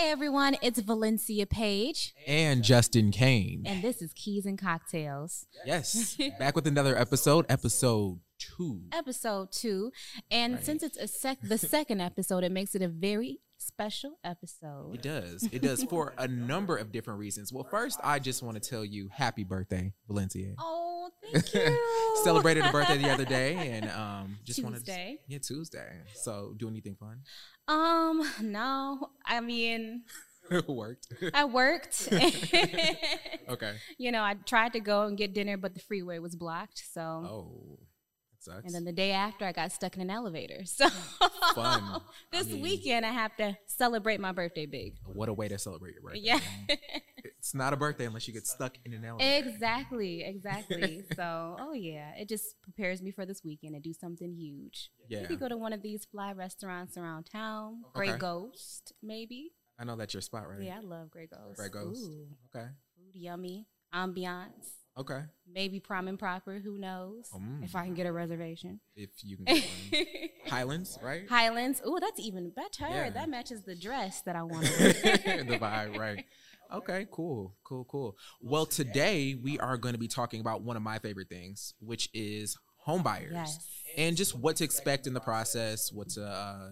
Hey everyone, it's Valyncia Page, and Justin Cain. and this is Keys and Cocktails, Yes, back with another episode, episode two. episode two. And Right. since it's a sec- the second episode, it makes it a very special episode. It does. It does for a number of different reasons. Well, first, I just want to tell you happy birthday, Valyncia. Oh, thank you. Celebrated a birthday the other day, and um, just wanted to Tuesday. yeah Tuesday. So, do anything fun? Um, no, I mean, it Worked. I worked. okay. you know, I tried to go and get dinner, but the freeway was blocked. So, Oh, sucks. and then the day after, I got stuck in an elevator. So, Fun. this I mean- weekend, I have to celebrate my birthday big. what a way to celebrate your birthday. Yeah. It's not a birthday unless you get stuck in an elevator. exactly. Exactly. so, oh yeah, it just prepares me for this weekend to do something huge. Yeah. Maybe go to one of these fly restaurants around town. Grey Okay. Ghost, maybe. I know that's your spot, right? Yeah, I love Grey Ghost. Grey Ghost. Ooh, Okay. food yummy, ambiance. Okay. Maybe Prime and Proper. Who knows? Mm. If I can get a reservation. If you can get one. Highlands, right? Highlands. Oh, that's even better. Yeah. That matches the dress that I wanted. the vibe, right? Okay, cool, cool, cool. Well, today we are going to be talking about one of my favorite things, which is home buyers, yes. and just what to expect in the process, what to uh,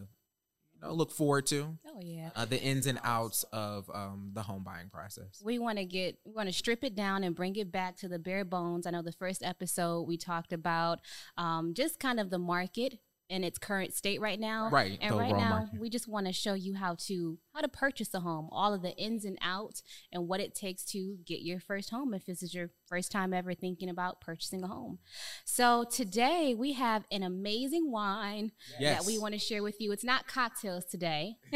you know, look forward to, Oh yeah. uh, the ins and outs of um, the home buying process. We want to get, we want to strip it down and bring it back to the bare bones. I know the first episode we talked about um, just kind of the market in its current state right now. Right, And right now, market. we just want to show you how to how to purchase a home, all of the ins and outs, and what it takes to get your first home if this is your first time ever thinking about purchasing a home. So today we have an amazing wine Yes. that we want to share with you. It's not cocktails today.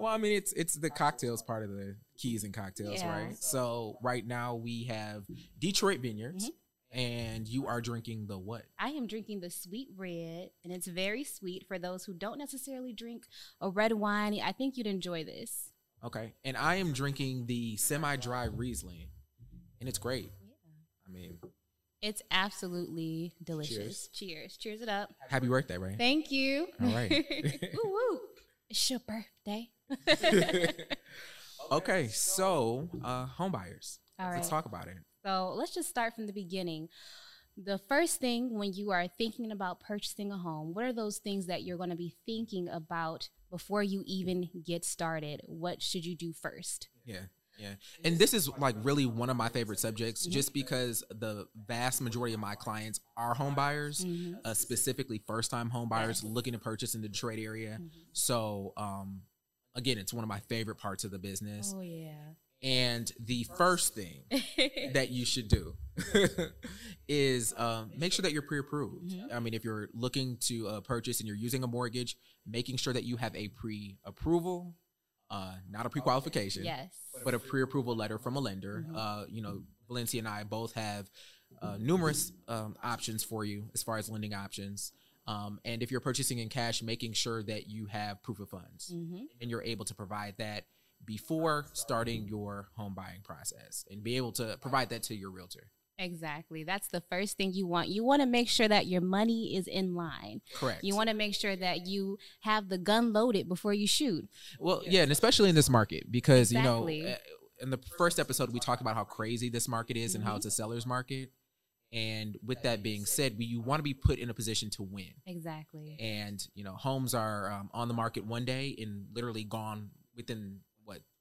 well, I mean, it's it's the cocktails part of the keys and cocktails, Yeah. right? So right now we have Detroit Vineyards, Mm-hmm. And you are drinking the what? I am drinking the sweet red, and it's very sweet for those who don't necessarily drink a red wine. I think you'd enjoy this. Okay. And I am drinking the semi-dry Riesling, and it's great. I mean, It's absolutely delicious. Cheers. Cheers, Cheers it up. happy birthday, right? Thank you. All right. woo woo. It's your birthday. okay, so uh home buyers. Let's talk about it. So let's just start from the beginning. The first thing when you are thinking about purchasing a home, what are those things that you're going to be thinking about before you even get started? What should you do first? Yeah. Yeah. And this is like really one of my favorite subjects just because the vast majority of my clients are home buyers, uh, specifically first time home buyers looking to purchase in the Detroit area. So, um, again, it's one of my favorite parts of the business. Oh yeah. And the first thing that you should do is um, make sure that you're pre-approved. Mm-hmm. I mean, if you're looking to uh, purchase and you're using a mortgage, making sure that you have a pre-approval, uh, not a pre-qualification, yes. but a pre-approval letter from a lender. Uh, you know, Valyncia and I both have uh, numerous um, options for you as far as lending options. Um, and if you're purchasing in cash, making sure that you have proof of funds Mm-hmm. and you're able to provide that before starting your home buying process and be able to provide that to your realtor. Exactly. That's the first thing you want. You want to make sure that your money is in line. Correct. You want to make sure that you have the gun loaded before you shoot. well, yeah, and especially in this market because Exactly. you know, uh, in the first episode we talked about how crazy this market is and how Mhm. it's a seller's market. And with that being said, we, you want to be put in a position to win. Exactly. And you know, homes are um, on the market one day and literally gone within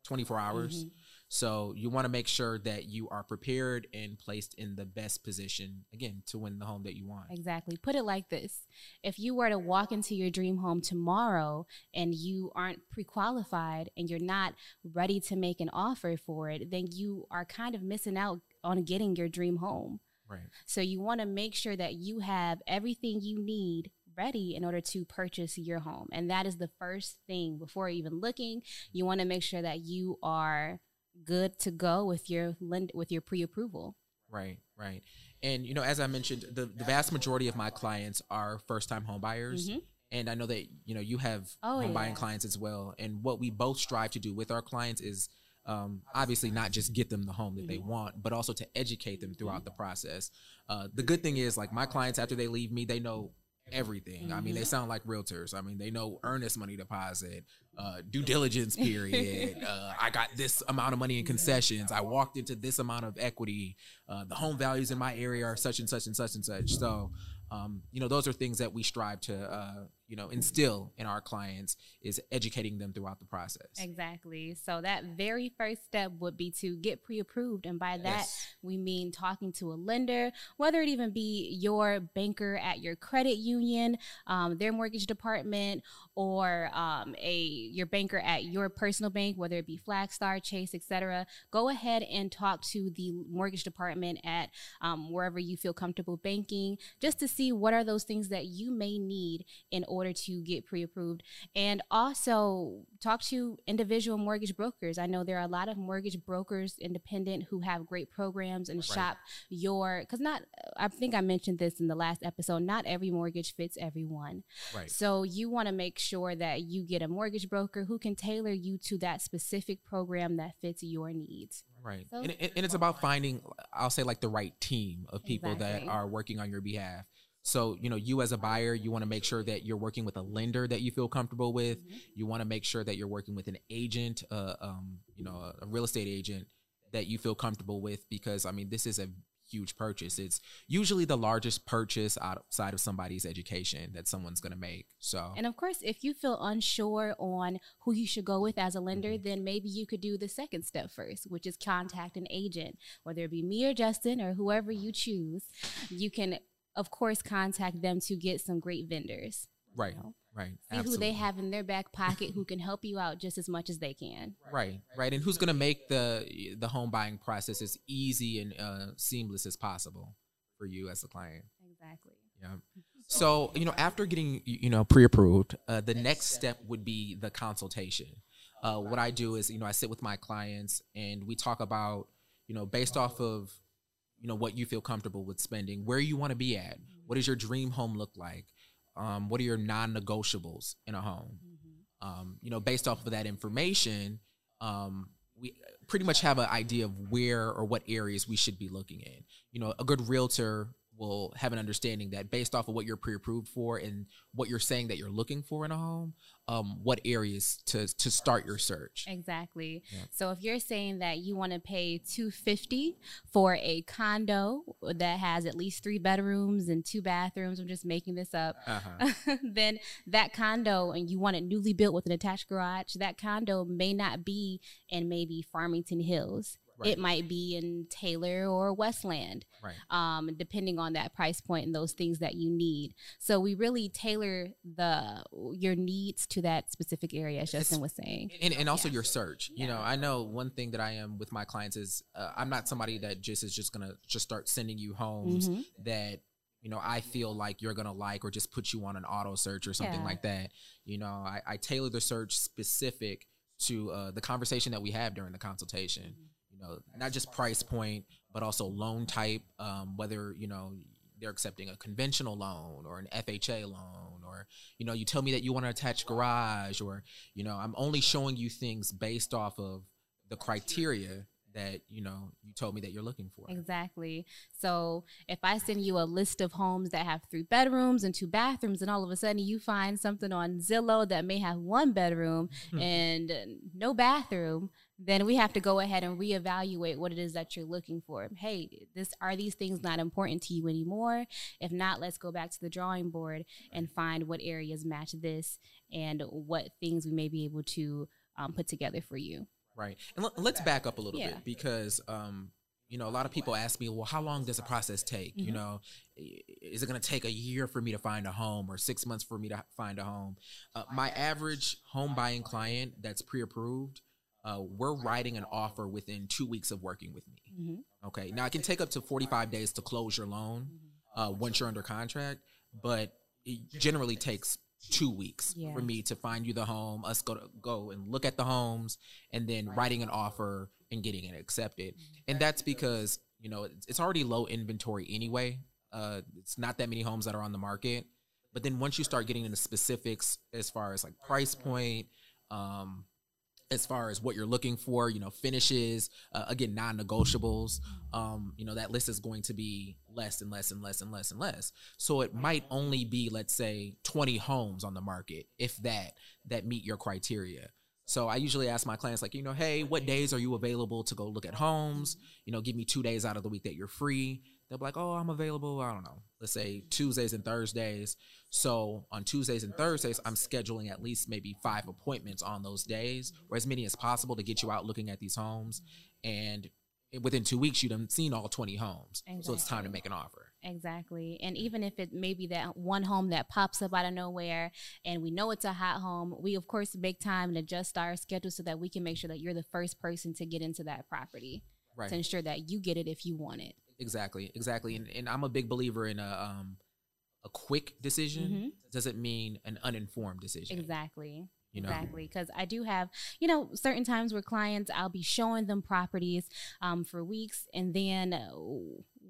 24 hours. Mhm. So you want to make sure that you are prepared and placed in the best position again to win the home that you want. Exactly. Put it like this if you were to walk into your dream home tomorrow and you aren't pre qualified and you're not ready to make an offer for it, then you are kind of missing out on getting your dream home. Right. So you want to make sure that you have everything you need ready in order to purchase your home. And that is the first thing before even looking. You want to make sure that you are good to go with your lend with your pre-approval. Right, right. And you know, as I mentioned, the, the vast majority of my clients are first time home buyers. Mhm. And I know that, you know, you have Oh, home buying clients as well. And what we both strive to do with our clients is um, obviously not just get them the home that Mm-hmm. they want, but also to educate them throughout the process. Uh, the good thing is, like my clients, after they leave me, they know everything. Mm-hmm. I mean, they mm-hmm. sound like realtors. I mean, they know earnest money deposit, uh, due diligence period. uh, I got this amount of money in concessions. I walked into this amount of equity. Uh, the home values in my area are such and such and such and such. So, um, you know, those are things that we strive to, uh, you know, instill in our clients is educating them throughout the process. Exactly. So that very first step would be to get pre-approved, and by that we mean talking to a lender, whether it even be your banker at your credit union, um, their mortgage department, or um, a your banker at your personal bank, whether it be Flagstar, Chase, etc. Go ahead and talk to the mortgage department at um, wherever you feel comfortable banking, just to see what are those things that you may need in order to get pre approved. And also talk to individual mortgage brokers. I know there are a lot of mortgage brokers independent who have great programs and right. shop your, because not, I think I mentioned this in the last episode, not every mortgage fits everyone. Right. So you want to make sure that you get a mortgage broker who can tailor you to that specific program that fits your needs. Right. So, and, and, it's about finding, I'll say, like the right team of people exactly. that are working on your behalf. So, you know, you as a buyer, you want to make sure that you're working with a lender that you feel comfortable with. Mm-hmm. You want to make sure that you're working with an agent, uh, um, you know, a real estate agent that you feel comfortable with because, I mean, this is a huge purchase. It's usually the largest purchase outside of somebody's education that someone's going to make. So, and of course, if you feel unsure on who you should go with as a lender, mm-hmm. then maybe you could do the second step first, which is contact an agent, whether it be me or Justin or whoever you choose. You can of course, contact them to get some great vendors. Right. You know? Right. See Absolutely. who they have in their back pocket who can help you out just as much as they can. Right. Right. And who's going to make the the home buying process as easy and uh, seamless as possible for you as a client. Exactly. Yeah. So you know, after getting you know pre-approved, uh, the next step would be the consultation. Uh, what I do is you know I sit with my clients and we talk about you know based off of you know what you feel comfortable with spending where you want to be at what does your dream home look like um, what are your non-negotiables in a home mm-hmm. um, you know based off of that information um, we pretty much have an idea of where or what areas we should be looking in you know a good realtor will have an understanding that based off of what you're pre-approved for and what you're saying that you're looking for in a home um, what areas to to start your search exactly yeah. so if you're saying that you want to pay 250 for a condo that has at least three bedrooms and two bathrooms i'm just making this up uh-huh. then that condo and you want it newly built with an attached garage that condo may not be in maybe farmington hills Right. It might be in Taylor or Westland, right. um, depending on that price point and those things that you need. So we really tailor the your needs to that specific area, as Justin was saying, and, and also yeah. your search. Yeah. You know, I know one thing that I am with my clients is uh, I'm not somebody that just is just gonna just start sending you homes mm-hmm. that you know I feel like you're gonna like or just put you on an auto search or something yeah. like that. You know, I, I tailor the search specific to uh, the conversation that we have during the consultation. Mm-hmm you know, not just price point, but also loan type, um, whether, you know, they're accepting a conventional loan or an FHA loan, or, you know, you tell me that you want to attach garage, or, you know, I'm only showing you things based off of the criteria that you know you told me that you're looking for exactly so if i send you a list of homes that have three bedrooms and two bathrooms and all of a sudden you find something on zillow that may have one bedroom hmm. and no bathroom then we have to go ahead and reevaluate what it is that you're looking for. Hey, this are these things not important to you anymore? If not, let's go back to the drawing board and find what areas match this and what things we may be able to um, put together for you. Right. And l- let's back up a little yeah. bit because um, you know, a lot of people ask me, well, how long does the process take? Mm-hmm. You know, is it going to take a year for me to find a home or six months for me to find a home? Uh, my average home buying client that's pre approved uh, we're writing an offer within two weeks of working with me. Mm-hmm. Okay. Now it can take up to 45 days to close your loan mm-hmm. uh, once you're under contract, but it generally takes two weeks yeah. for me to find you the home, us go to go and look at the homes, and then writing an offer and getting it accepted. Mm-hmm. And that's because you know it's already low inventory anyway. Uh, it's not that many homes that are on the market. But then once you start getting into specifics as far as like price point, um, as far as what you're looking for, you know, finishes, uh, again, non-negotiables, um, you know, that list is going to be less and less and less and less and less. So it might only be, let's say, 20 homes on the market, if that, that meet your criteria. So I usually ask my clients, like, you know, hey, what days are you available to go look at homes? You know, give me two days out of the week that you're free. They'll be like, oh, I'm available. I don't know. Let's say Tuesdays and Thursdays. So on Tuesdays and Thursdays, I'm scheduling at least maybe five appointments on those days, or as many as possible to get you out looking at these homes. And within two weeks, you'd have seen all 20 homes. Exactly. So it's time to make an offer. Exactly. And even if it may be that one home that pops up out of nowhere and we know it's a hot home, we of course make time and adjust our schedule so that we can make sure that you're the first person to get into that property. Right. To ensure that you get it if you want it. Exactly. Exactly. And, and I'm a big believer in a um a quick decision mm-hmm. doesn't mean an uninformed decision. Exactly. You know? Exactly, because I do have, you know, certain times where clients, I'll be showing them properties um, for weeks, and then uh,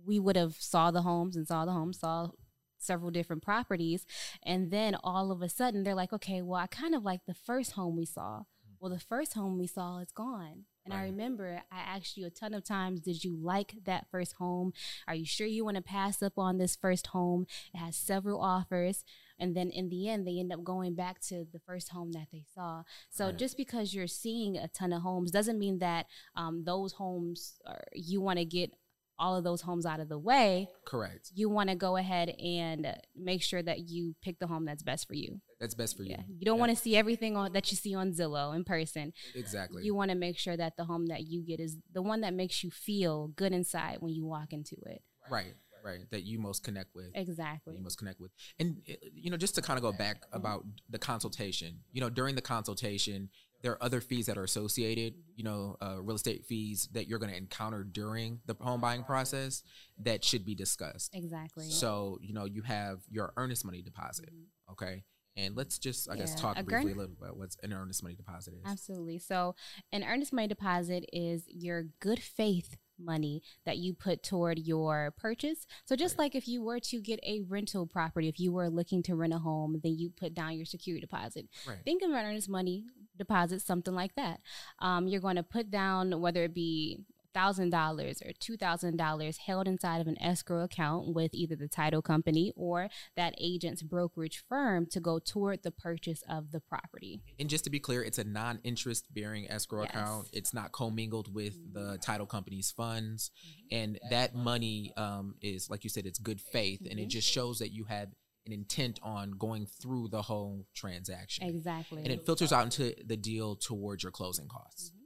we would have saw the homes and saw the homes, saw several different properties, and then all of a sudden they're like, okay, well, I kind of like the first home we saw. Well, the first home we saw is gone. And right. I remember I asked you a ton of times, did you like that first home? Are you sure you want to pass up on this first home? It has several offers. And then in the end, they end up going back to the first home that they saw. So right. just because you're seeing a ton of homes doesn't mean that um, those homes are, you want to get all of those homes out of the way. Correct. You want to go ahead and make sure that you pick the home that's best for you. That's best for you. Yeah. You don't yeah. want to see everything on, that you see on Zillow in person. Exactly. You want to make sure that the home that you get is the one that makes you feel good inside when you walk into it. Right. Right. That you most connect with. Exactly. You most connect with. And, you know, just to kind of go back about the consultation, you know, during the consultation, there are other fees that are associated, you know, uh, real estate fees that you're going to encounter during the home buying process that should be discussed. Exactly. So, you know, you have your earnest money deposit, mm-hmm. okay? And let's just, I yeah. guess, talk a briefly a little bit about what's an earnest money deposit is. Absolutely. So, an earnest money deposit is your good faith money that you put toward your purchase. So just right. like if you were to get a rental property, if you were looking to rent a home, then you put down your security deposit. Right. Think of earnest money deposit, something like that. Um, you're going to put down whether it be $1,000 or $2,000 held inside of an escrow account with either the title company or that agent's brokerage firm to go toward the purchase of the property. And just to be clear, it's a non interest bearing escrow yes. account. It's not commingled with the title company's funds. And that money um, is, like you said, it's good faith. Mm-hmm. And it mm-hmm. just shows that you have an intent on going through the whole transaction. Exactly. And it filters out into the deal towards your closing costs. Mm-hmm.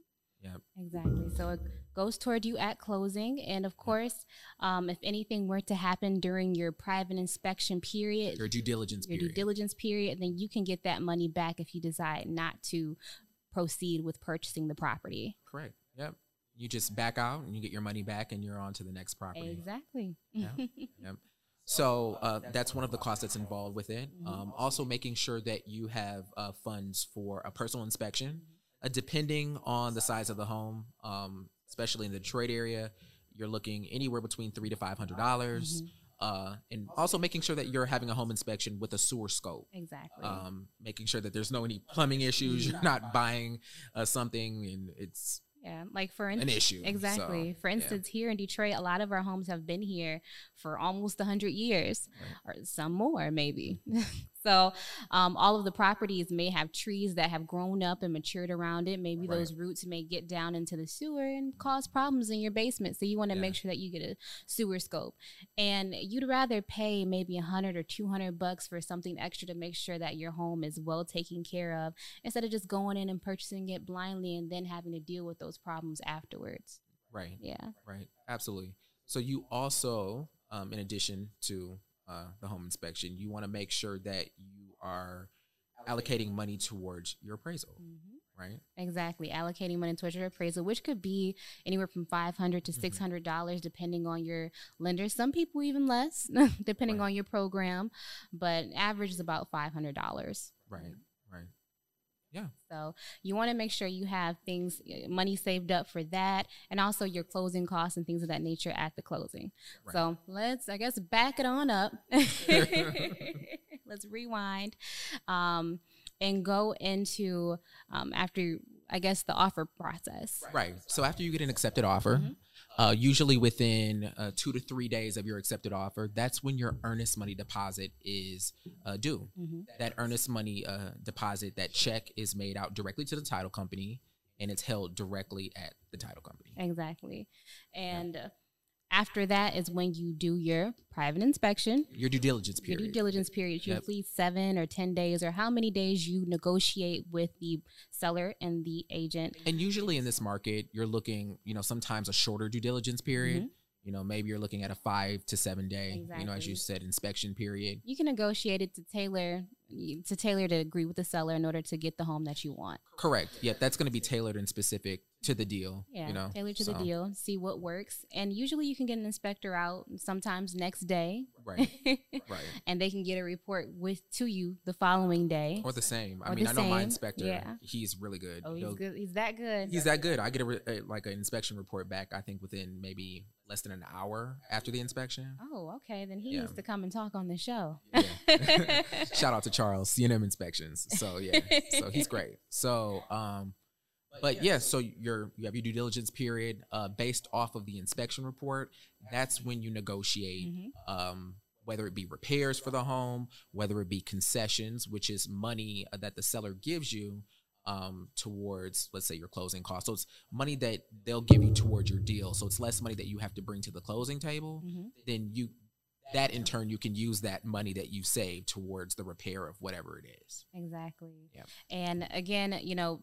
Yep. Exactly. So it goes toward you at closing. And of course, um, if anything were to happen during your private inspection period, your due diligence your period. due diligence period, then you can get that money back if you decide not to proceed with purchasing the property. Correct. Yep. You just back out and you get your money back and you're on to the next property. Exactly. Yep. yep. So uh, that's one of the costs that's involved with it. Mm-hmm. Um, also, making sure that you have uh, funds for a personal inspection. Uh, depending on the size of the home, um, especially in the Detroit area, you're looking anywhere between three to five hundred dollars. Mm-hmm. Uh, and also making sure that you're having a home inspection with a sewer scope. Exactly. Um, making sure that there's no any plumbing issues. You're not buying uh, something and it's yeah, like for instance, an issue. Exactly. So, for instance, yeah. here in Detroit, a lot of our homes have been here for almost 100 years, right. or some more, maybe. So um, all of the properties may have trees that have grown up and matured around it. Maybe right. those roots may get down into the sewer and cause problems in your basement. So you want to yeah. make sure that you get a sewer scope. And you'd rather pay maybe a hundred or two hundred bucks for something extra to make sure that your home is well taken care of instead of just going in and purchasing it blindly and then having to deal with those problems afterwards. Right. Yeah. Right. Absolutely. So you also, um, in addition to uh, the home inspection, you want to make sure that you are allocating money towards your appraisal. Mm-hmm. Right. Exactly. Allocating money towards your appraisal, which could be anywhere from five hundred to mm-hmm. six hundred dollars, depending on your lender. Some people even less, depending right. on your program, but average is about five hundred dollars. Right. Yeah. So you want to make sure you have things, money saved up for that, and also your closing costs and things of that nature at the closing. Right. So let's, I guess, back it on up. let's rewind um, and go into um, after I guess, the offer process. Right. So after you get an accepted offer, uh, usually within uh, two to three days of your accepted offer, that's when your earnest money deposit is uh, due. Mhm. That earnest money uh, deposit, that check is made out directly to the title company and it's held directly at the title company. Exactly. And uh, after that is when you do your private inspection. Your due diligence period. Your due diligence period is Yep. usually seven or 10 days, or how many days you negotiate with the seller and the agent. and usually in this market, you're looking, you know, sometimes a shorter due diligence period. Mhm. You know, maybe you're looking at a five to seven day, you know, as you said, inspection period. You can negotiate it to tailor to tailor to agree with the seller in order to get the home that you want. Correct. Yeah, that's going to be tailored and specific to the deal. Yeah, you know, tailor to the deal, see what works, and usually you can get an inspector out sometimes next day, Right. Right. and they can get a report with to you the following day. Or the same. I mean, I know my inspector. yeah. He's really good. oh, he's He'll- good. He's that good. He's that good. I get a, re- a like an inspection report back. I think within maybe less than an hour after the inspection. Oh, okay. Then he Yeah. needs to come and talk on the show. Yeah. Shout out to Charles, CNM Inspections. So yeah, so he's great. So um, but yeah, so you're you have your due diligence period uh, based off of the inspection report. That's when you negotiate Mhm. um, whether it be repairs for the home, whether it be concessions, which is money uh, that the seller gives you um, towards, let's say, your closing costs. So it's money that they'll give you towards your deal. So it's less money that you have to bring to the closing table. Mhm. Then you, that in turn, you can use that money that you save towards the repair of whatever it is. Exactly. Yep. And again, you know,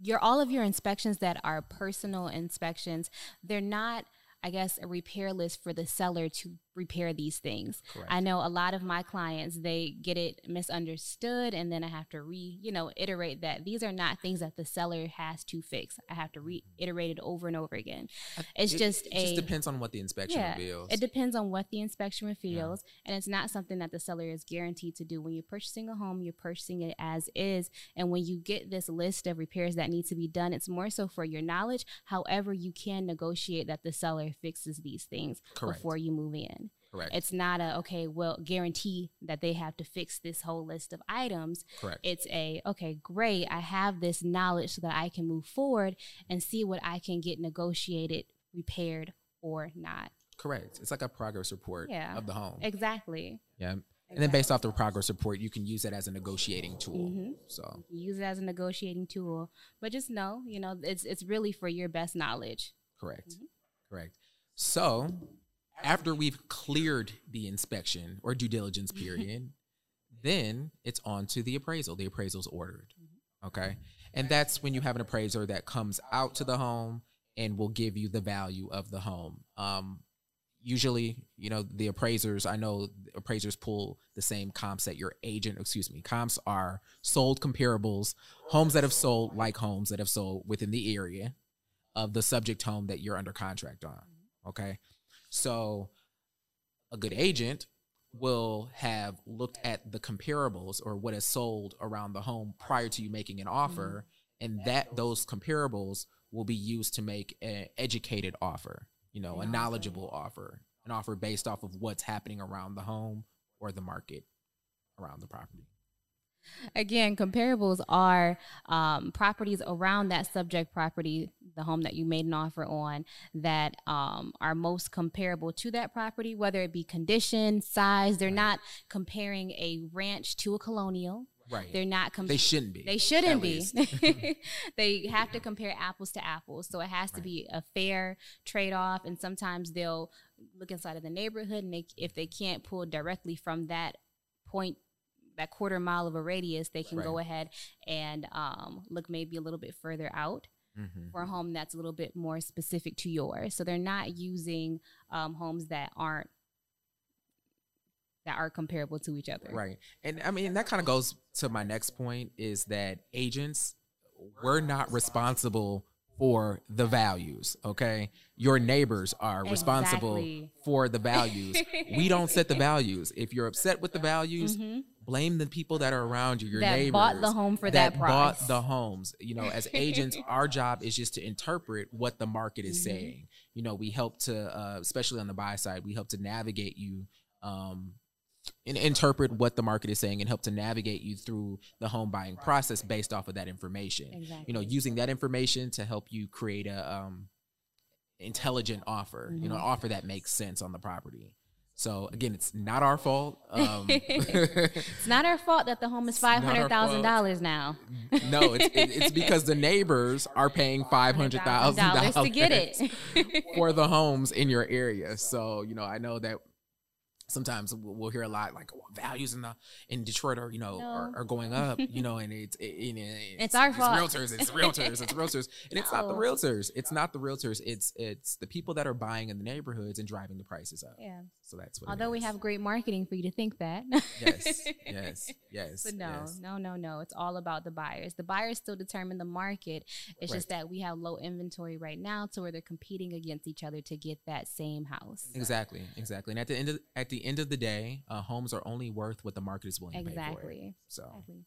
your all of your inspections that are personal inspections, they're not, I guess, a repair list for the seller to repair these things. Correct. I know a lot of my clients, they get it misunderstood and then I have to re, you know, iterate that these are not things that the seller has to fix. I have to mm-hmm. reiterate it over and over again. It's It- just it a just depends on what the inspection yeah, reveals. It depends on what the inspection reveals, and it's not something that the seller is guaranteed to do. When you're purchasing a home, you're purchasing it as is, and when you get this list of repairs that need to be done, it's more so for your knowledge. However, you can negotiate that the seller fixes these things Correct. before you move in. Correct. It's not a okay, well, guarantee that they have to fix this whole list of items. Correct. It's a okay, great. I have this knowledge so that I can move forward and see what I can get negotiated, repaired, or not. Correct. It's like a progress report Yeah. of the home. Exactly. Yeah. And then based off the progress report, you can use it as a negotiating tool. Mhm. So Use it as a negotiating tool, but just know, you know, it's it's really for your best knowledge. correct. Mm-hmm. Correct. So after we've cleared the inspection or due diligence period, then it's on to the appraisal. The appraisal's ordered. Mm-hmm. Okay. And that's when you have an appraiser that comes out to the home and will give you the value of the home. Um, usually, you know, the appraisers, I know appraisers pull the same comps that your agent, excuse me, comps are sold comparables, homes that have sold like homes that have sold within the area of the subject home that you're under contract on. Okay. So a good agent will have looked at the comparables or what is sold around the home prior to you making an offer mm-hmm. and that those comparables will be used to make an educated offer you know a knowledgeable offer an offer based off of what's happening around the home or the market around the property Again, comparables are um, properties around that subject property, the home that you made an offer on, that um, are most comparable to that property, whether it be condition, size. They're not comparing a ranch to a colonial. right They're not com- they shouldn't be They shouldn't be. they have to compare apples to apples. So it has to Right. be a fair trade off. And sometimes they'll look inside of the neighborhood, and they, if they can't pull directly from that point, that quarter mile of a radius, they can go ahead and um, look maybe a little bit further out Mhm. for a home that's a little bit more specific to yours. So they're not using um, homes that aren't that are comparable to each other. Right. And I mean, that kind of goes to my next point is that agents, we're not responsible for the values, okay? Your neighbors are responsible for the values. we don't set the values. If you're upset with the values, Mhm. Blame the people that are around you, your that neighbors. bought the home for that, price. bought the homes. You know, as agents, our job is just to interpret what the market is Mhm. saying. You know, we help to, uh, especially on the buy side, we help to navigate you um, in, interpret what the market is saying and help to navigate you through the home buying process based off of that information. Exactly. You know, using that information to help you create a um, intelligent offer. You know, an Mhm. offer that makes sense on the property. So again, it's not our fault. Um, It's not our fault that the home is five hundred thousand dollars now. no, it's it, it's because the neighbors are paying five hundred thousand dollars to get it. for the homes in your area. So you know, I know that sometimes we'll hear a lot like well, values in the in Detroit are you know are, No. are going up. You know, and it's it, it- it's, It's our fault. Realtors, it's realtors, it's realtors, and it's not the realtors. It's not the realtors. It's it's the people that are buying in the neighborhoods and driving the prices up. yeah. So that's what. it Although we have great marketing for you to think that. yes, yes, yes. But no, yes. no, no, no. It's all about the buyers. The buyers still determine the market. It's just that we have low inventory right now to where they're competing against each other to get that same house. Exactly, exactly. And at the end of at the end of the day, uh, homes are only worth what the market is willing to pay for. it. Exactly. So Exactly.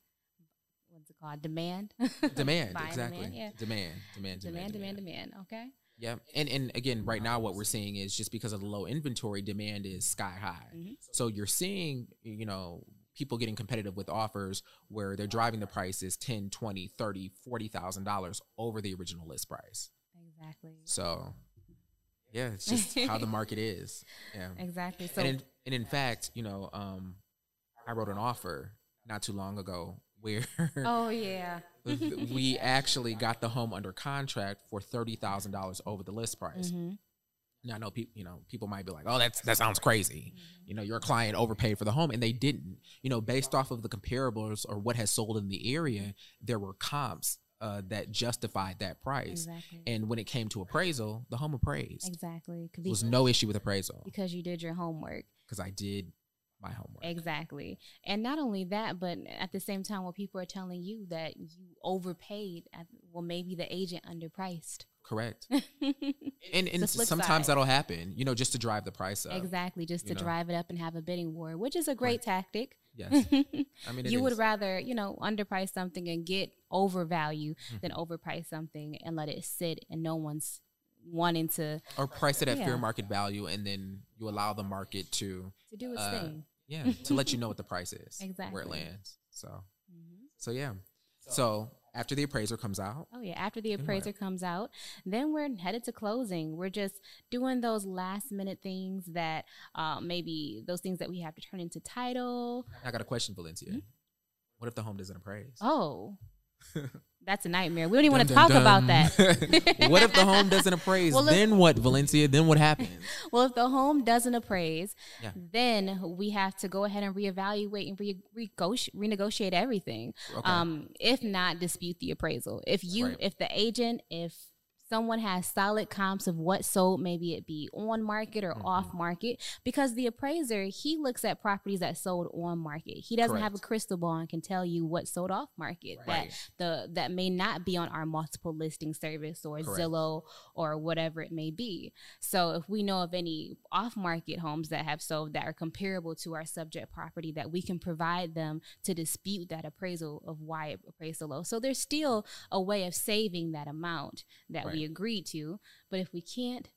What's it called? Demand. demand, exactly. Demand, yeah. Demand, demand, demand, Demand, demand, demand. Okay. Yeah, and and again, right now, what we're seeing is just because of the low inventory, demand is sky high. Mhm. So you're seeing, you know, people getting competitive with offers where they're driving the prices 10 20 30 40000 dollars over the original list price Exactly. so yeah it's just how the market is yeah Exactly. So and in, and in fact you know um i wrote an offer not too long ago where Oh yeah. we actually got the home under contract for $30000 over the list price Mhm. Now I know people, you know, people might be like, "Oh, that's that sounds crazy." You know, your client overpaid for the home, and they didn't. You know, based off of the comparables or what has sold in the area, there were comps uh, that justified that price. Exactly. And when it came to appraisal, the home appraised. Exactly. There was no issue with appraisal because you did your homework. because I did my homework. Exactly. And not only that, but at the same time, what people are telling you that you overpaid, well, maybe the agent underpriced. Correct. And and sometimes side. that'll happen. You know, just to drive the price up. exactly. Just to know. drive it up and have a bidding war, which is a great tactic. Yes. I mean, it you would rather, you know, underprice something and get overvalue than Mm-hmm. overprice something and let it sit and no one's wanting to or price it at Yeah. fair market value, and then you allow the market to to do its Uh, thing. yeah to let you know what the price is Exactly. where it lands so Mhm. so yeah so after the appraiser comes out Oh yeah, after the appraiser comes out, then we're headed to closing. We're just doing those last minute things that uh, maybe those things that we have to turn into title. i got a question Valyncia what if the home doesn't appraise Mm-hmm. Oh, that's a nightmare. We don't even want to talk dun, about that. what if the home doesn't appraise Well, then what Valyncia then what happens well, if the home doesn't appraise, Yeah. then we have to go ahead and reevaluate and re- renegotiate, renegotiate everything. okay Um, if not, dispute the appraisal. If you, Right. if the agent, if someone has solid comps of what sold, maybe it be on market or Mhm. off market, because the appraiser he looks at properties that sold on market. He doesn't have a crystal ball and can tell you what sold off market that the that may not be on our multiple listing service or Correct. Zillow or whatever it may be. So if we know of any off market homes that have sold that are comparable to our subject property, that we can provide them to dispute that appraisal of why it appraised so low. So there's still a way of saving that amount that we Agreed to. But if we can't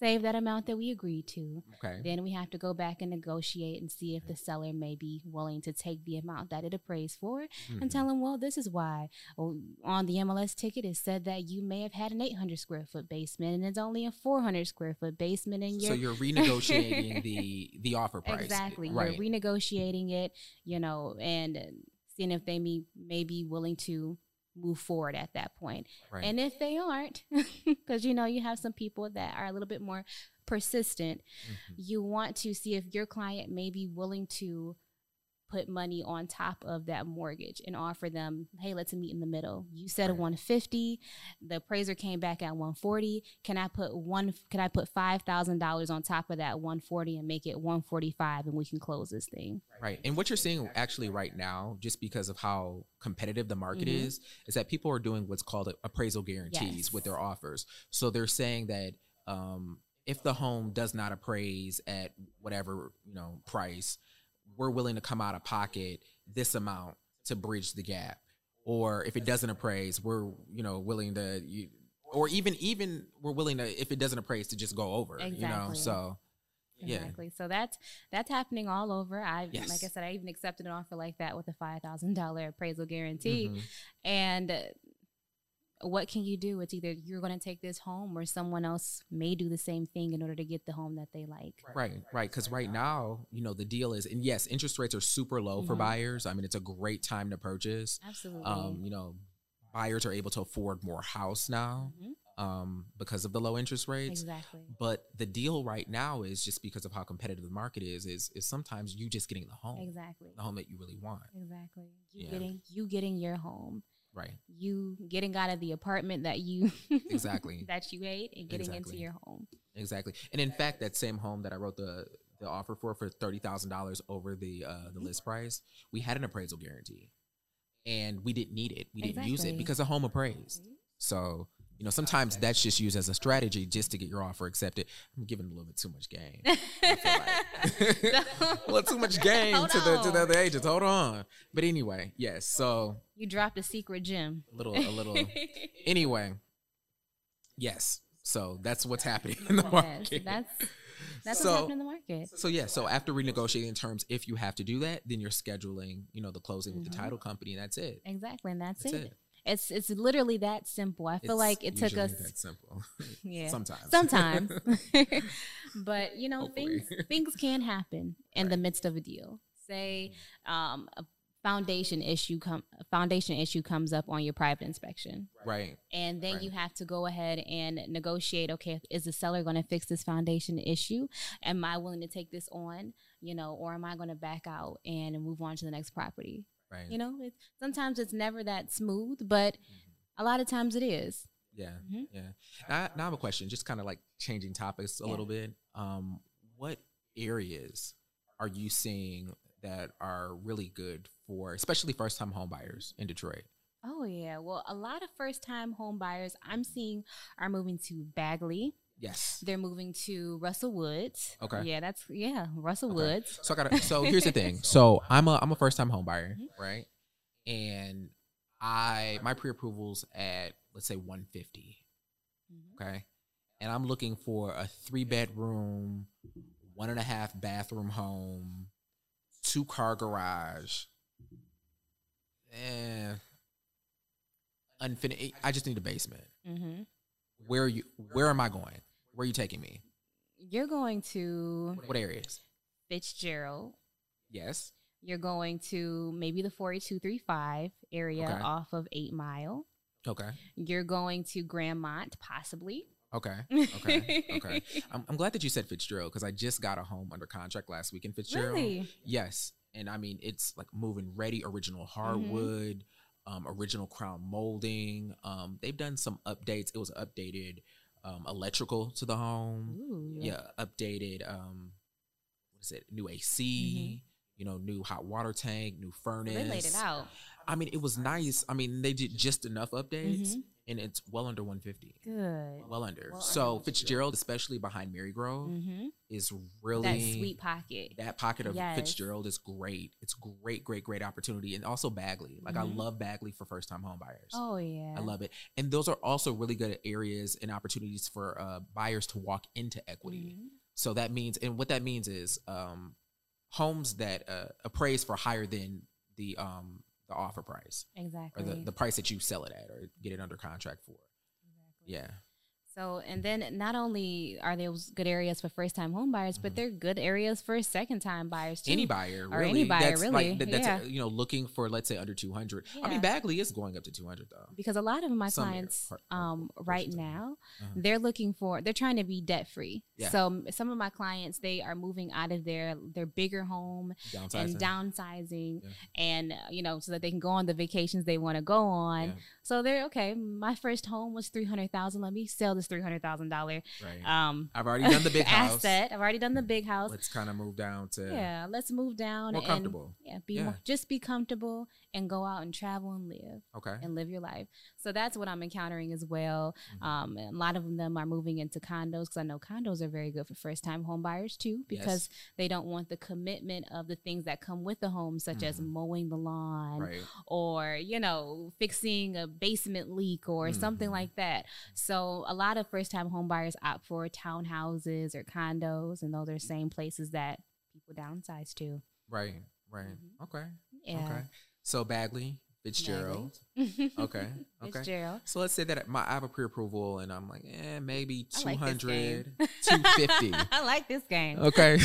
save that amount that we agreed to, okay then we have to go back and negotiate and see if the seller may be willing to take the amount that it appraised for Mhm. and tell them, well, this is why. Oh, on the MLS ticket, it said that you may have had an 800 square foot basement and it's only a 400 square foot basement. And so you're, you're renegotiating the the offer price exactly right you're renegotiating it, you know, and seeing if they may, may be willing to move forward at that point. right And if they aren't, because you know you have some people that are a little bit more persistent, Mhm. you want to see if your client may be willing to put money on top of that mortgage and offer them, hey, let's meet in the middle. You said a Right. 150, the appraiser came back at 140. Can I put one can I put five thousand dollars on top of that 140 and make it 145 and we can close this thing? Right. And what you're seeing actually right now, just because of how competitive the market Mhm. is, is that people are doing what's called appraisal guarantees Yes. with their offers. So they're saying that um, if the home does not appraise at whatever you know price, we're willing to come out of pocket this amount to bridge the gap. Or if it doesn't appraise, we're you know willing to you, or even even we're willing to if it doesn't appraise to just go over. You know, Exactly. so Exactly. So that's that's happening all over. I Yes. like I said, I even accepted an offer like that with a five thousand dollar appraisal guarantee. Mhm. And what can you do? It's either you're going to take this home, or someone else may do the same thing in order to get the home that they like. Right, right. Because right now, you know, the deal is, and yes, interest rates are super low for Mhm. buyers. I mean, it's a great time to purchase. Absolutely. Um, you know, buyers are able to afford more house now Mhm. um, because of the low interest rates. Exactly. But the deal right now is just because of how competitive the market is, is is sometimes you just getting the home, Exactly. the home that you really want. Exactly. You Yeah. getting you getting your home. Right. You getting out of the apartment that you Exactly. that you hate and getting Exactly. into your home. Exactly. And in fact, that same home that I wrote the the offer for for thirty thousand dollars over the uh, the list price, we had an appraisal guarantee, and we didn't need it. We didn't use it because the home appraised. So you know, sometimes that's just used as a strategy just to get your offer accepted. I'm giving a little bit too much game. Like. a little too much game Hold to the to the other agents. Hold on. But anyway, yes. So You dropped a secret gem. a little a little. anyway, yes. So that's what's happening in the Yes, market. that's that's So- what's happening in the market. So yeah, so after renegotiating terms, if you have to do that, then you're scheduling, you know, the closing with the Mhm. title company, and that's it. Exactly, and that's, That's it. it. It's it's literally that simple. I feel It's like it took us that simple. yeah Sometimes. sometimes, but you know Hopefully. things things can happen in the midst of a deal. Say um, a foundation issue come foundation issue comes up on your private inspection. right. And then Right. you have to go ahead and negotiate. Okay, is the seller going to fix this foundation issue? Am I willing to take this on? You know, or am I going to back out and move on to the next property? Right. You know, it's, sometimes it's never that smooth, but a lot of times it is. Yeah. Mhm. Yeah. Now, now I have a question, just kind of like changing topics a Yeah. little bit. Um, what areas are you seeing that are really good for, especially first time homebuyers in Detroit? Oh yeah. Well, a lot of first time homebuyers I'm seeing are moving to Bagley. Yes. They're moving to Russell Woods. Okay. Yeah, that's yeah, Russell Okay. Woods. So I gotta. So here's the thing. So I'm a I'm a first time home buyer, Mhm. right? And I my pre approvals at let's say 150. Mhm. Okay. And I'm looking for a three bedroom, one and a half bathroom home, two car garage. Eh, unfinished. I just need a basement. Mhm. Where are you? Where am I going? Where are you taking me? You're going to What areas? Fitzgerald. Yes. You're going to maybe the 48235 area Okay. off of 8 Mile. Okay. You're going to Grandmont, possibly. Okay. Okay. Okay. I'm, I'm glad that you said Fitzgerald because I just got a home under contract last week in Fitzgerald. Really? Yes. And I mean, it's like moving ready, original Mm-hmm. hardwood, um, original crown molding. Um, they've done some updates. It was updated um, electrical to the home. Ooh. Yeah. Updated, um, what is it? New AC, you know, new hot water tank, new furnace. Mm-hmm. They laid it out. I mean, it was nice. I mean, they did just enough updates Mhm. And it's well under 150. Good. Well under. Well so under. Fitzgerald, especially behind Marygrove, hmm is really That sweet pocket. that pocket of Yes. Fitzgerald is great. It's great, great, great opportunity, and also Bagley. Like I Mhm. love Bagley for first time home buyers. Oh yeah. I love it, and those are also really good areas and opportunities for uh, buyers to walk into equity. Mhm. So that means, and what that means is um, homes that uh, appraise for higher than the um, the offer price exactly or the, the price that you sell it at or get it under contract for. Exactly. Yeah. So, and then not only are those good areas for first time home buyers, but they're good areas for second time buyers too. Mm-hmm. any buyer Or really any buyer, that's really, like that, that's yeah. you know looking for let's say under 200 i mean bagley is going up to 200 though because a lot of my Some clients part- part- um, right portions of it. now Uh-huh. they're looking for they're trying to be debt free Yeah. so some of my clients they are moving out of their their bigger home and downsizing downsizing Yeah. and uh, you know so that they can go on the vacations they want to go on Yeah. So they're okay my first home was 300000 let me sell this $300000 right. um i've already done the big house. Asset i've already done the big house. Let's kind of move down to yeah let's move down more and comfortable. yeah be Yeah. more just be comfortable and go out and travel and live okay and live your life. So that's what I'm encountering as well. Mhm. Um, a lot of them are moving into condos because I know condos are very good for first time home buyers too because they don't want the commitment of the things that come with the home, such as Mhm. mowing the lawn right or you know fixing a basement leak or mm-hmm. something like that. So a lot of first time home buyers opt for townhouses or condos, and those are same places that people downsize to. Right, right. Mm-hmm. Okay. Yeah. Okay. So Bagley, Fitzgerald. okay. Okay. Fitzgerald. So let's say that my I have a pre-approval and I'm like, eh, maybe 200, like 250. I like this game. Okay.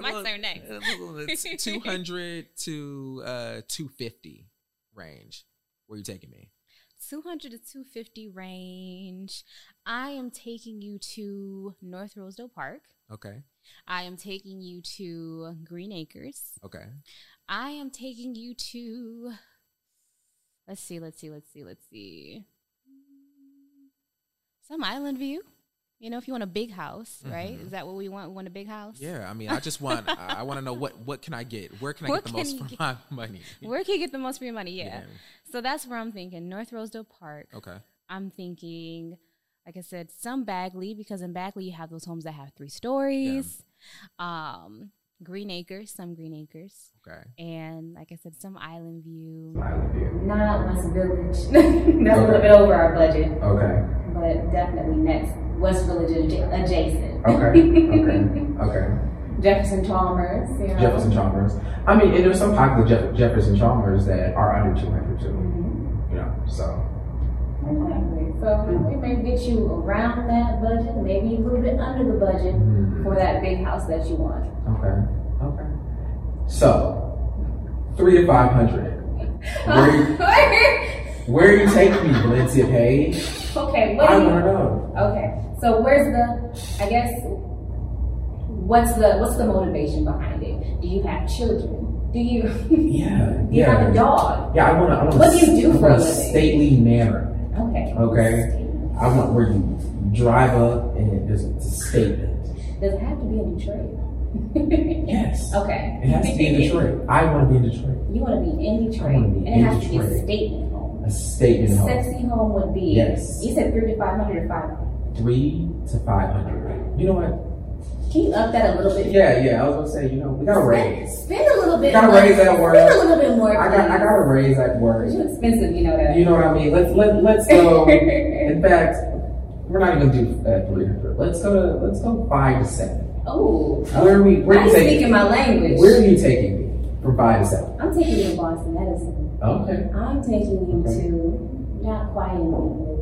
my turn next. 200 to uh 250 range. Where are you taking me? 200 to 250 range. I am taking you to North Rosedale Park. Okay. I am taking you to Green Acres. Okay. I am taking you to let's see, let's see, let's see, let's see. Some island view. You know, if you want a big house, right? Mm-hmm. Is that what we want? We want a big house? Yeah, I mean, I just want, I want to know what what can I get? Where can I what get the most for get? my money? Where can you get the most for your money? Yeah. yeah. So that's where I'm thinking. North Rosedale Park. Okay. I'm thinking, like I said, some Bagley because in Bagley you have those homes that have three stories. Yeah. Um, Green Acres, some Green Acres. Okay. And like I said, some Island View. Island View. Not West Village. That's okay. a little bit over our budget. Okay. But definitely next West Village adjacent. Okay. Okay. okay. Jefferson Chalmers. You know? Jefferson Chalmers. I mean, and there's some popular Jeff- Jefferson Chalmers that are under 200 too. Mm-hmm. You know, so. Exactly. So we may get you around that budget, maybe a little bit under the budget mm-hmm. For that big house that you want. Okay. Okay. So, three to five hundred. Where, where are you taking me, Valyncia Page? Okay. What I want to know. Okay. So where's the? I guess. What's the What's the motivation behind it? Do you have children? Do you? Yeah. do you yeah. have a dog? Yeah, I want to. What do you do for a stately manner. Okay. Okay. I want where you drive up and there's a statement. Does it have to be in Detroit? yes. Okay. It has to be in Detroit. I want to be in Detroit. You want to be in Detroit. I want to be and in it has Detroit. to be a statement home. A statement home. Sexy home would be. Yes. You said three to five hundred or five. Three to five hundred. You know what? Can you up that a little bit? Yeah, yeah. I was gonna say, you know, we gotta raise. Spend a little bit. Gotta raise that word. Spend a little bit more. I got, I gotta raise that word. It's expensive, you know that. You know what I mean? Let's let let's go. in fact, we're not even gonna do uh, three hundred. Let's go to let's go five to seven. Oh, where are we? Where are you taking? speaking my language. Where are you taking me from five to seven? I'm taking you to Boston Edison. Okay. I'm taking you okay. to not quite in the village.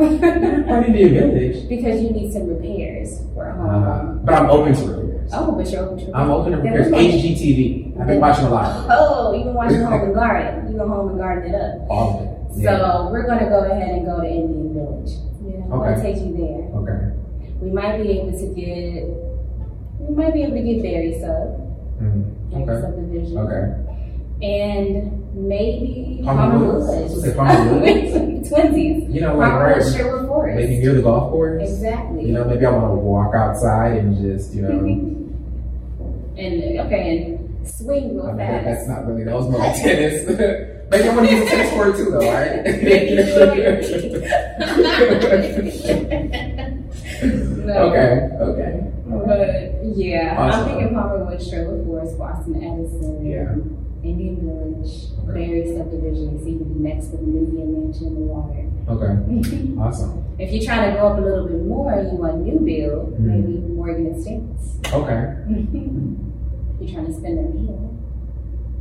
Why you village? Because you need some repairs for a home. Uh, but I'm open to repairs. Oh, but you're open to repairs. I'm open to repairs. HGTV. I've been watching a lot. Oh, you've been watching Home and Garden. You go Home and Garden it up. All of it. Yeah. So we're going to go ahead and go to Indian Village. Okay. I'll take you there. Okay. We might be able to get. We might be able to get Berry Sub. Mm-hmm. Okay. Subdivision. Okay. And maybe Palmer Woods. Twinsies. You know, like Palmer right, Sherwood Forest. Maybe near the golf course. Exactly. You know, maybe I want to walk outside and just, you know. and okay, and swing real I mean, fast. That's not really that was more like tennis. maybe I want to use a tennis court too, though, right? no. Okay. Okay. But yeah, awesome. I'm thinking Palmerwood, Sherwood Forest, Boston Edison. Yeah. Indian Village, Berry subdivision, so you can be next to the museum mansion in the water. Okay. awesome. If you're trying to go up a little bit more, you want new build, mm-hmm. maybe Morgan Estates. Okay. you're trying to spend a meal.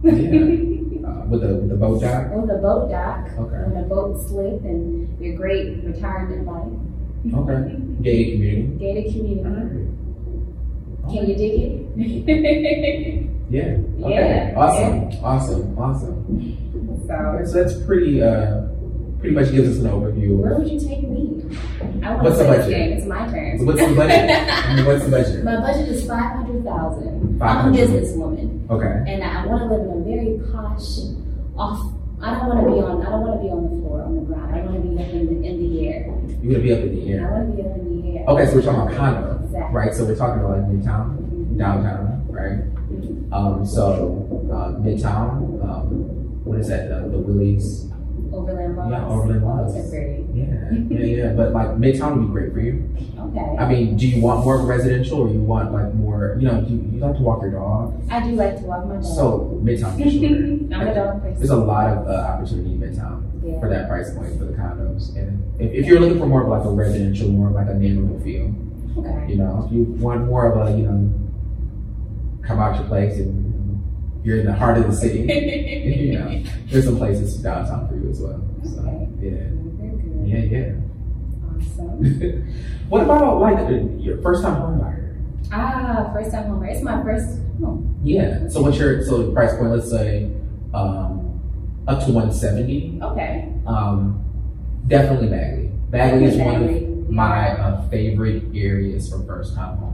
Yeah. Uh, with the with the boat dock. With the boat dock. Okay. With a boat slip and your great retirement life. Okay. Gated community. Gated community. Can you dig it? Yeah. Okay. Yeah. Awesome. Yeah. Awesome. Awesome. So, so that's pretty. Uh, pretty much gives us an overview. Where would you take me? I want what's the budget? Game. It's my turn. what's the budget? What's the budget? My budget is five hundred thousand. I'm a businesswoman. Okay. And I want to live in a very posh, off. I don't want to be on. I don't want to be on the floor, on the ground. I want to be up in the, in the air. You want to be up in the air. I want to be up in the air. Okay, so we're talking about condo, exactly. right? So we're talking about like midtown, mm-hmm. downtown, right? Um, so uh, Midtown, um, what is that? Uh, the Willie's. Overland Lodge. Yeah, Overland Lodge. Yeah, yeah, yeah. But like Midtown would be great for you. Okay. I mean, do you want more residential, or you want like more? You know, you, you like to walk your dog. I do like to walk my dog. So Midtown. I'm a dog person. There's a lot of uh, opportunity in Midtown. Yeah. for that price point for the condos. And if, if you're looking for more of like a residential, more of like a neighborhood feel, Okay. you know, if you want more of a, you know, come out your place and you're in the heart of the city, you know, there's some places downtown for you as well. So, yeah, Very yeah, yeah. Awesome. what about like uh, your first time home buyer? Ah, first time home. It's my first home. Yeah. So what's your so price point? Let's say um, up to 170. Okay. Um, definitely Bagley. Bagley is one Bagley. of my uh, favorite areas for first time home.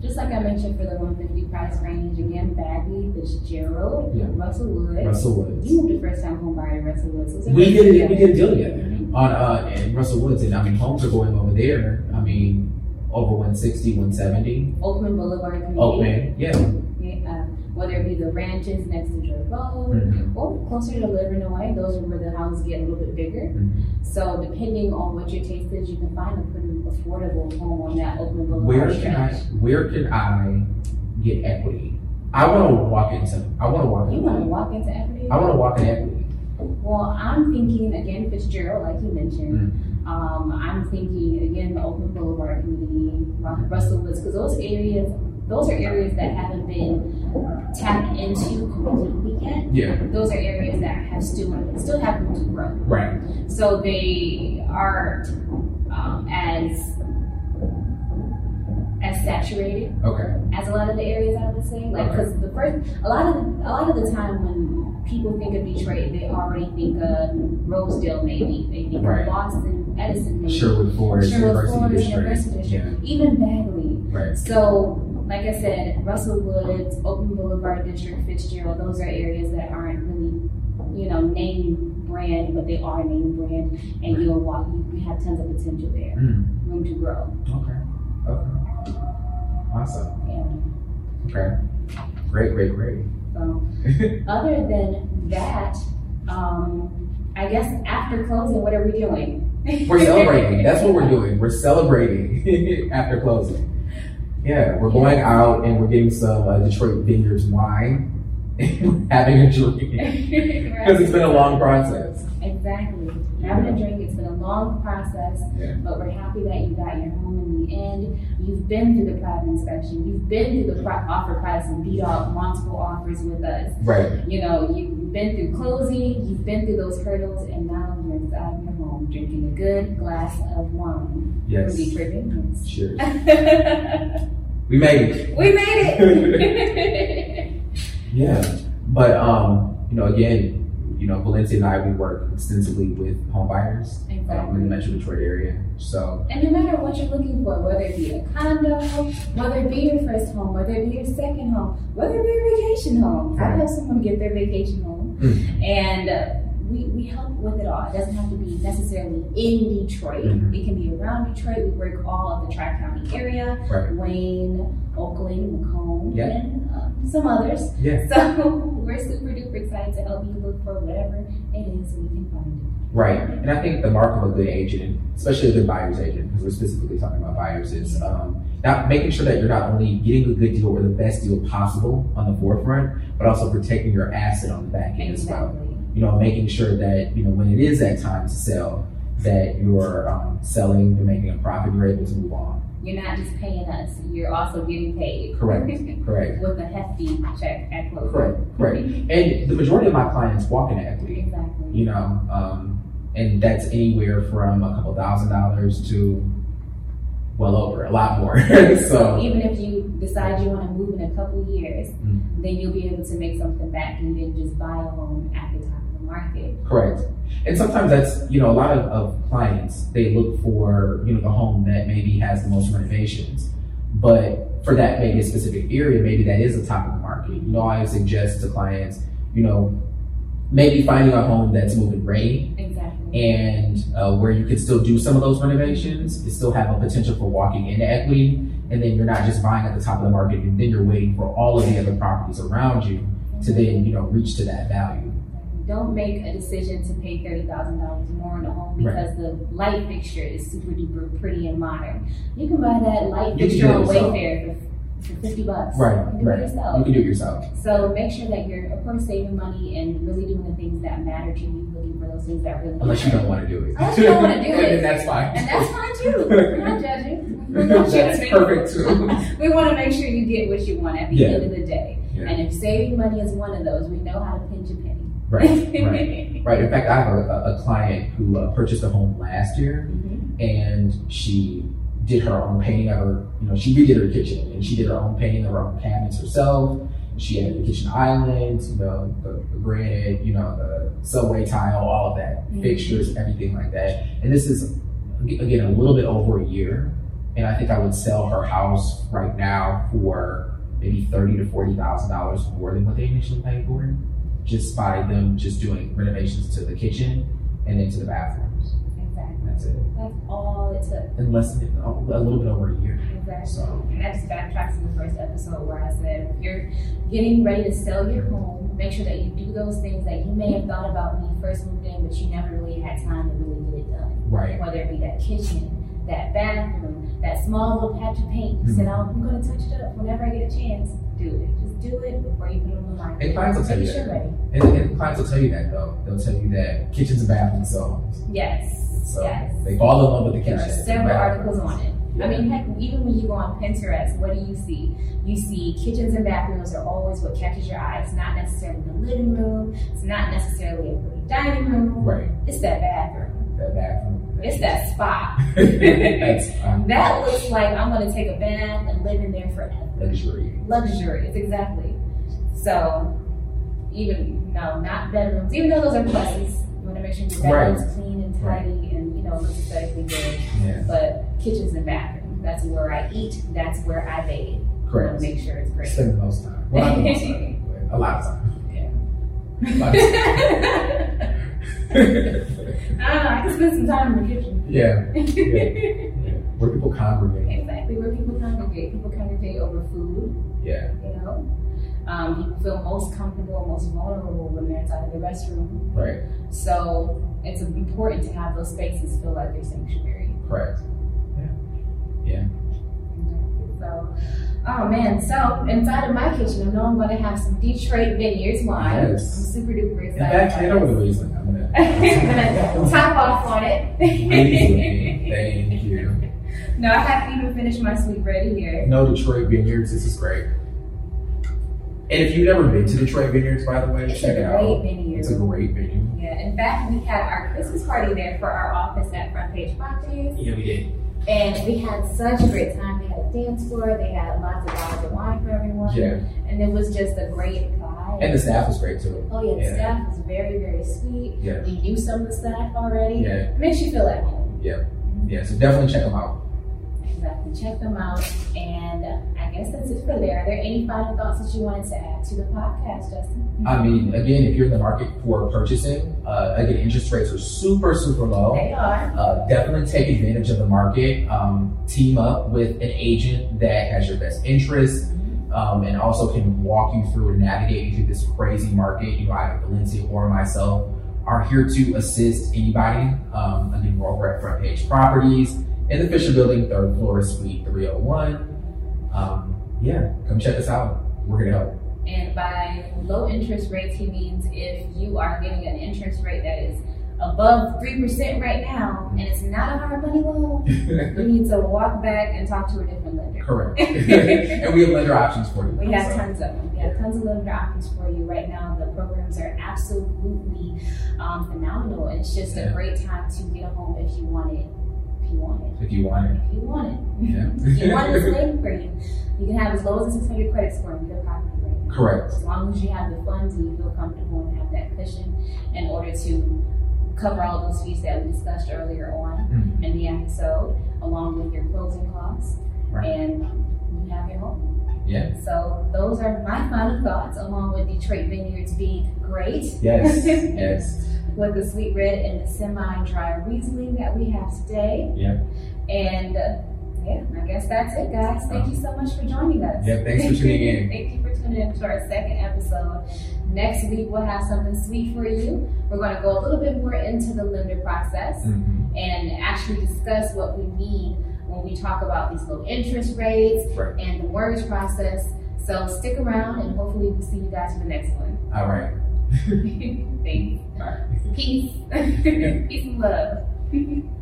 Just like I mentioned for the 150 price range, again, Bagley, Fitzgerald, Yeah. Russell Wood. Russell Woods. You moved a first time home buyer Russell Woods. Was We did it. We did a deal together on uh in Russell Woods, and I mean homes are going over there. I mean over 160, 170. Oakman Boulevard community. Oakman, yeah. Yeah, uh, whether it be the ranches next to George Road Mhm. or closer to Livernois, those are where the houses get a little bit bigger. Mhm. So depending on what your taste is, you can find a pretty affordable home on that Boulevard Where can I where can I get equity? I want to walk into. I want to walk. You want to walk into equity? I want to walk in equity. Well, I'm thinking again Fitzgerald, like you mentioned. Mm-hmm. Um, I'm thinking again the Oakman Boulevard community, Ru- Russell Woods, because those areas, those are areas that haven't been tapped into completely yet. Yeah. Those are areas that have still still have room to grow. Right. So they are um, as as saturated Okay. as a lot of the areas I would say. Like, Okay. because the first, a lot of a lot of the time when people think of Detroit, they already think of Rosedale, maybe they think Right. of Boston, Edison, maybe Sherwood Forest Sherwood Forest, District. University District, Yeah. even Bagley. Right. So, like I said, Russell Woods, Oakman Boulevard District, Fitzgerald, those are areas that aren't really, you know, name brand, but they are a name brand, and Right. you'll walk, you have tons of potential there, Mm. room to grow. Okay. Okay. Awesome. Yeah. Okay. Great. Great. Great. So, other than that, um, I guess after closing, what are we doing? We're celebrating. That's what we're doing. We're celebrating after closing. Yeah, we're going out and we're getting some uh, Detroit Vineyards wine and having a drink because it's been a long process. Exactly. Having a drink, it's been a long process, Yeah. but we're happy that you got your home in the end. You've been through the private inspection, you've been through the pri- offer price and beat out multiple offers with us. Right. You know, you've been through closing, you've been through those hurdles, and now you're inside your home drinking a good glass of wine Yes. Detroit Vineyards. Cheers. We made it. we made it! Yeah. But um, you know, again, you know, Valyncia and I we work extensively with home buyers um, in the Metro Detroit area. So And no matter what you're looking for, whether it be a condo, whether it be your first home, whether it be your second home, whether it be a vacation home. I have someone get their vacation home, Mm. and uh, we, we help with it all. It doesn't have to be necessarily in Detroit. Mhm. It can be around Detroit. We work all of the Tri County area, Right. Wayne, Oakland, Macomb, Yeah. and some others. yeah. So we're super duper excited to help you look for whatever it is we can find it. Right. And I think the mark of a good agent, especially a good buyer's agent, because we're specifically talking about buyers, is um, not making sure that you're not only getting a good deal or the best deal possible on the forefront, but also protecting your asset on the back end as well. You know, making sure that, you know, when it is that time to sell, that you're um, selling, you're making a profit, you're able to move on. You're not just paying us, you're also getting paid. Correct. Correct. With a hefty check at closing. Correct. Correct. And the majority of my clients walk into equity. Exactly. you know, um, and that's anywhere from a couple thousand dollars to well over a lot more. So so even if you decide you want to move in a couple years, Mm. then you'll be able to make something back and then just buy a home at the top of the market. correct. And sometimes that's you know a lot of, of clients they look for you know the home that maybe has the most renovations, but for that maybe a specific area, maybe that is a top of the market. You know, I suggest to clients, you know, maybe finding a home that's moving ready Exactly. and uh, where you can still do some of those renovations, you still have a potential for walking into equity, and then you're not just buying at the top of the market, and then you're waiting for all of the other properties around you to then you know reach to that value. Don't make a decision to pay thirty thousand dollars more on a home Right. because the light fixture is super duper pretty and modern. You can buy that light You fixture do on. Wayfair for for 50 bucks. Right, You can do right. it yourself. You can do it yourself. So make sure that you're, of course, saving money and really doing the things that matter to you, looking for those things that really Unless you matter. don't want to do it. Unless you don't wanna do it. then that's fine. And that's fine too. We're not judging. We're not That's judging. perfect too. We want to make sure you get what you want at the Yeah. end of the day. Yeah. And if saving money is one of those, we know how to pinch a penny. Right, right, right. In fact, I have a, a- client who uh, purchased a home last year, Mhm. and she did her own painting of her. You know, she redid her kitchen, and she did her own painting of her own cabinets herself. She added the kitchen islands, you know, the, the granite, you know, the subway tile, all of that, Mhm. fixtures, everything like that. And this is again a little bit over a year, and I think I would sell her house right now for maybe thirty to forty thousand dollars more than what they initially paid for it, just by them just doing renovations to the kitchen and into the bathrooms. Exactly. That's it. That's all it took. In less than a little bit over a year. Exactly. So And that just backtracks to the first episode where I said, if you're getting ready to sell your home, make sure that you do those things that you may have thought about when you first moved in, but you never really had time to really get it done. right, Whether it be that kitchen, that bathroom, that small little patch of paint. You said, Mhm. oh, I'm going to touch it up whenever I get a chance. Do it. Do it before you put it on the market. And clients will tell you that. ready. and, and clients will tell you that though. They'll tell you that kitchens and bathrooms sell homes. Yes. So yes. they fall in love with the kitchen. There are several articles on it. I mean, heck, even when you go on Pinterest, what do you see? You see kitchens and bathrooms are always what catches your eye. It's not necessarily the living room. It's not necessarily a pretty dining room. right, It's that bathroom. that bathroom. It's that spot. That looks like I'm going to take a bath and live in there forever. Luxury. Luxurious, exactly. So, even, no, not bedrooms. Even though those are pluses, you want to make sure your Right. bedroom's clean and tidy and, you know, looks aesthetically good. Yeah, But kitchens and bathrooms, that's where I eat, that's where I bathe. Correct. make sure it's great. Spend the most time. Well, the most time, a lot of time. Yeah. A lot of time. I don't know, I can spend some time in the kitchen. yeah, yeah, yeah. Where people congregate. exactly, where people congregate. People over food, Yeah, you know. Um, people feel most comfortable, most vulnerable when they're inside of the restroom. right, So it's important to have those spaces feel like their sanctuary. correct. Yeah. Yeah. So, oh man, so inside of my kitchen, I know I'm going to have some Detroit Vineyards wine. Yes. I'm super duper In excited. fact, hand over the Riesling. I'm. I'm gonna top off on it. Thank you. no, I haven't even finished my sweet bread here. No Detroit Vineyards. This is great. And if you've never been to Detroit Vineyards, by the way, It's check it out. great vineyard. It's a great venue. Yeah, in fact, we had our Christmas party there for our office at Front Page Properties, Yeah, we did. and we had such a great time. They had a dance floor, they had lots of bottles of wine for everyone, Yeah, and it was just a great vibe. and the staff was great too. oh yeah, the Yeah. staff was very, very sweet. Yeah. We knew some of the staff already. Yeah, It makes you feel at home. Yeah. Mm-hmm. Yeah. So definitely check them out. Exactly. Check them out. And I guess that's it for there. Are there any final thoughts that you wanted to add to the podcast, Justin? I mean, again, if you're in the market for purchasing, uh, again, interest rates are super, super low. They are. Uh, definitely take advantage of the market. Um, team up with an agent that has your best interest um, and also can walk you through and navigate you through this crazy market. You know, either Valyncia or myself are here to assist anybody. Um, again, we're over at Front Page Properties in the Fisher Building, third floor, Suite 301. Um, yeah, come check us out. We're here to help. And by low interest rates, he means if you are getting an interest rate that is above 3% right now and it's not a hard money loan, you need to walk back and talk to a different lender. Correct. and we have lender options for you. We have So, tons of them. We have tons of lender options for you right now. The programs are absolutely um, phenomenal, and it's just a great time to get a home if you want it. If you want it. If you want it. If you want it. Yeah. If you want it, it's waiting for you. You can have as low as a 600 credit score and a property right now. Correct. As long as you have the funds and you feel comfortable and have that cushion in order to cover all those fees that we discussed earlier on Mhm. in the episode, along with your closing costs, Right. and you have your home. Yeah. So those are my final thoughts, along with Detroit Vineyards being great. Yes. yes. With the sweet red and the semi-dry Riesling that we have today. Yeah. And uh, yeah, I guess that's it, guys. Thank you so much for joining us. Yeah, thanks for tuning in. Thank you for tuning in to our second episode. Next week we'll have something sweet for you. We're going to go a little bit more into the lender process Mhm. and actually discuss what we mean when we talk about these low interest rates Right. and the mortgage process. So stick around and hopefully we'll see you guys for the next one. All right. Thanks. Peace. Peace and love.